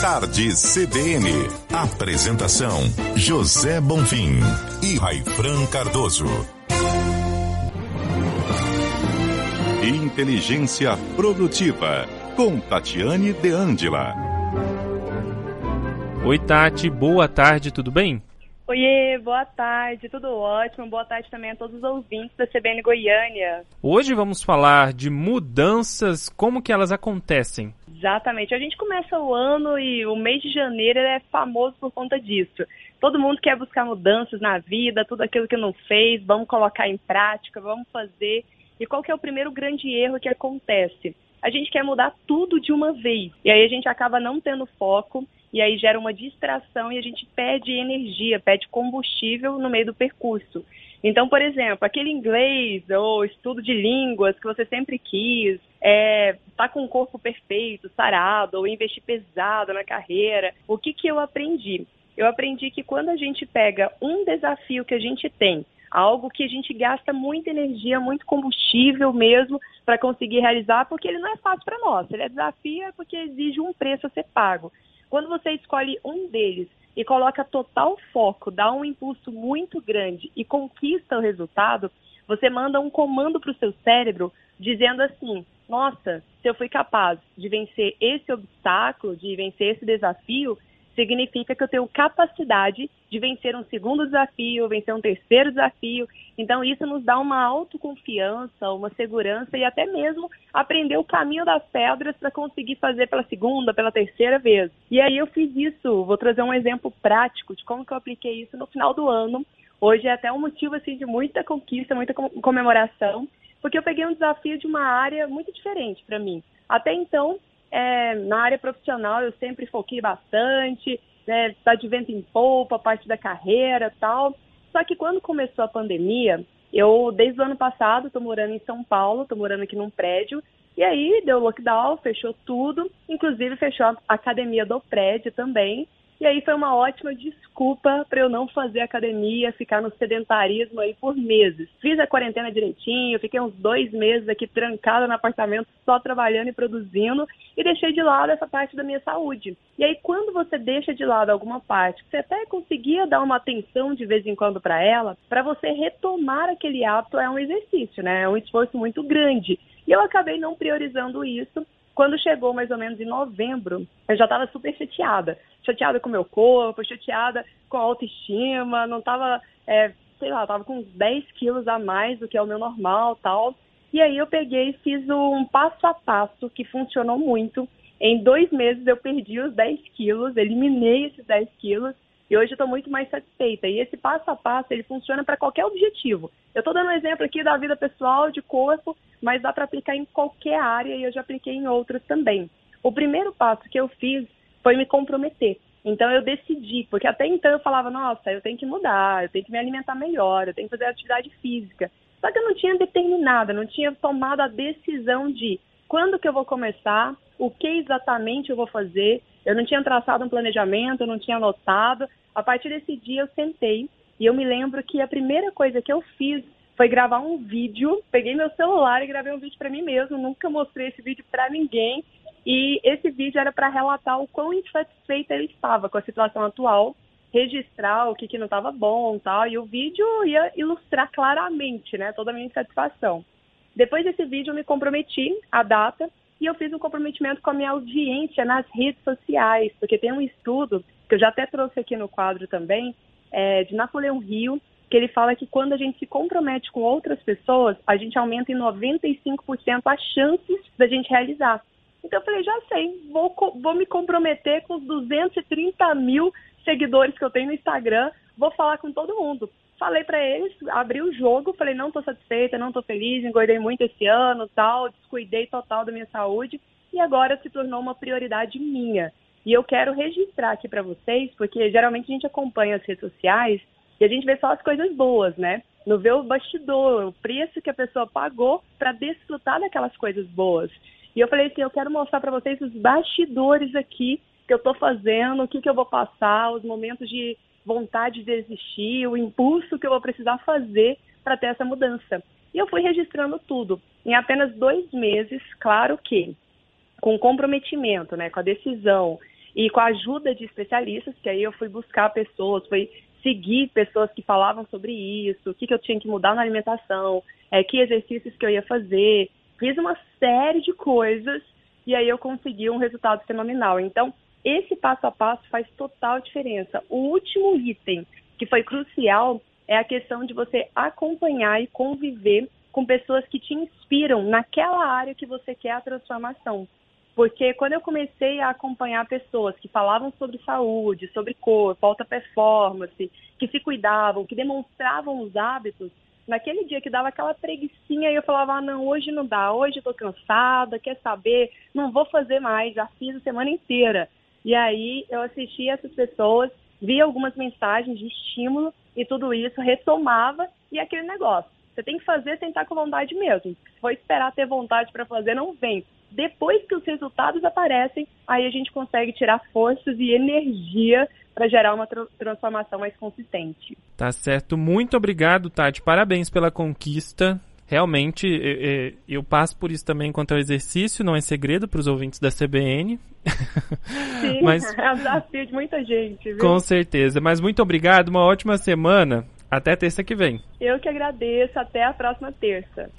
Tarde CBN. Apresentação: José Bonfim e Raifran Cardoso. Inteligência Produtiva, com Tatiane De Angela. Oi, Tati, boa tarde, tudo bem? Oiê, boa tarde, tudo ótimo. Boa tarde também a todos os ouvintes da CBN Goiânia. Hoje vamos falar de mudanças, como que elas acontecem. Exatamente. A gente começa o ano e o mês de janeiro é famoso por conta disso. Todo mundo quer buscar mudanças na vida, tudo aquilo que não fez, vamos colocar em prática, vamos fazer. E qual que é o primeiro grande erro que acontece? A gente quer mudar tudo de uma vez. E aí a gente acaba não tendo foco e aí gera uma distração e a gente perde energia, perde combustível no meio do percurso. Então, por exemplo, aquele inglês ou estudo de línguas que você sempre quis, é, tá com o corpo perfeito, sarado, ou investir pesado na carreira, o que, que eu aprendi? Eu aprendi que quando a gente pega um desafio que a gente tem, algo que a gente gasta muita energia, muito combustível mesmo para conseguir realizar, porque ele não é fácil para nós. Ele é desafio é porque exige um preço a ser pago. Quando você escolhe um deles e coloca total foco, dá um impulso muito grande e conquista o resultado, você manda um comando para o seu cérebro dizendo assim: nossa, se eu fui capaz de vencer esse obstáculo, de vencer esse desafio, significa que eu tenho capacidade de vencer um segundo desafio, vencer um terceiro desafio. Então, isso nos dá uma autoconfiança, uma segurança e até mesmo aprender o caminho das pedras para conseguir fazer pela segunda, pela terceira vez. E aí eu fiz isso, vou trazer um exemplo prático de como que eu apliquei isso no final do ano. Hoje é até um motivo assim de muita conquista, muita comemoração, porque eu peguei um desafio de uma área muito diferente para mim. Até então, é, na área profissional eu sempre foquei bastante, né, tá de vento em polpa, parte da carreira tal. Só que quando começou a pandemia, eu, desde o ano passado, estou morando em São Paulo, estou morando aqui num prédio, e aí deu lockdown, fechou tudo, inclusive fechou a academia do prédio também. E aí foi uma ótima desculpa para eu não fazer academia, ficar no sedentarismo aí por meses. Fiz a quarentena direitinho, fiquei uns dois meses aqui trancada no apartamento, só trabalhando e produzindo, e deixei de lado essa parte da minha saúde. E aí quando você deixa de lado alguma parte, você até conseguia dar uma atenção de vez em quando para ela, para você retomar aquele hábito é um exercício, né? É um esforço muito grande. E eu acabei não priorizando isso quando chegou mais ou menos em novembro, eu já estava super chateada. Chateada com o meu corpo, chateada com a autoestima, não estava, é, sei lá, estava com uns 10 quilos a mais do que é o meu normal tal. E aí eu peguei e fiz um passo a passo que funcionou muito. Em dois meses eu perdi os 10 quilos, eliminei esses 10 quilos e hoje eu estou muito mais satisfeita. E esse passo a passo, ele funciona para qualquer objetivo. Eu estou dando um exemplo aqui da vida pessoal, de corpo, mas dá para aplicar em qualquer área e eu já apliquei em outras também. O primeiro passo que eu fiz foi me comprometer. Então eu decidi, porque até então eu falava, nossa, eu tenho que mudar, eu tenho que me alimentar melhor, eu tenho que fazer atividade física. Só que eu não tinha determinado, não tinha tomado a decisão de quando que eu vou começar, o que exatamente eu vou fazer. Eu não tinha traçado um planejamento, eu não tinha anotado. A partir desse dia eu sentei e eu me lembro que a primeira coisa que eu fiz foi gravar um vídeo. Peguei meu celular e gravei um vídeo para mim mesmo. Nunca mostrei esse vídeo para ninguém. E esse vídeo era para relatar o quão insatisfeita eu estava com a situação atual, registrar o que, que não estava bom, tal. E o vídeo ia ilustrar claramente, né, toda a minha insatisfação. Depois desse vídeo eu me comprometi a data e eu fiz um comprometimento com a minha audiência nas redes sociais, porque tem um estudo que eu já até trouxe aqui no quadro também, é, de Napoleão Rio, que ele fala que quando a gente se compromete com outras pessoas, a gente aumenta em 95% as chances da gente realizar. Então eu falei, já sei, vou, vou me comprometer com os 230 mil seguidores que eu tenho no Instagram, vou falar com todo mundo. Falei para eles, abri o jogo, falei, não tô satisfeita, não tô feliz, engordei muito esse ano, tal, descuidei total da minha saúde e agora se tornou uma prioridade minha. E eu quero registrar aqui para vocês, porque geralmente a gente acompanha as redes sociais e a gente vê só as coisas boas, né? Não vê o bastidor, o preço que a pessoa pagou para desfrutar daquelas coisas boas. E eu falei assim, eu quero mostrar para vocês os bastidores aqui que eu estou fazendo, o que, que eu vou passar, os momentos de vontade de existir, o impulso que eu vou precisar fazer para ter essa mudança. E eu fui registrando tudo. Em apenas dois meses, claro que com comprometimento, né, com a decisão e com a ajuda de especialistas, que aí eu fui buscar pessoas, fui seguir pessoas que falavam sobre isso, o que, que eu tinha que mudar na alimentação, é, que exercícios que eu ia fazer. Fiz uma série de coisas e aí eu consegui um resultado fenomenal. Então, esse passo a passo faz total diferença. O último item que foi crucial é a questão de você acompanhar e conviver com pessoas que te inspiram naquela área que você quer a transformação. Porque quando eu comecei a acompanhar pessoas que falavam sobre saúde, sobre corpo, alta performance, que se cuidavam, que demonstravam os hábitos, naquele dia que dava aquela preguiçinha, eu falava, ah, não, hoje não dá, hoje tô cansada, quer saber, não vou fazer mais, já fiz a semana inteira. E aí eu assisti essas pessoas, vi algumas mensagens de estímulo e tudo isso retomava e aquele negócio. Você tem que fazer sem estar com vontade mesmo. Se for esperar ter vontade para fazer, não vem. Depois que os resultados aparecem, aí a gente consegue tirar forças e energia para gerar uma transformação mais consistente. Tá certo. Muito obrigado, Tati. Parabéns pela conquista. Realmente, eu passo por isso também quanto ao exercício, não é segredo para os ouvintes da CBN. Sim, Mas, é um desafio de muita gente. Viu? Com certeza. Mas muito obrigado, uma ótima semana. Até terça que vem. Eu que agradeço. Até a próxima terça.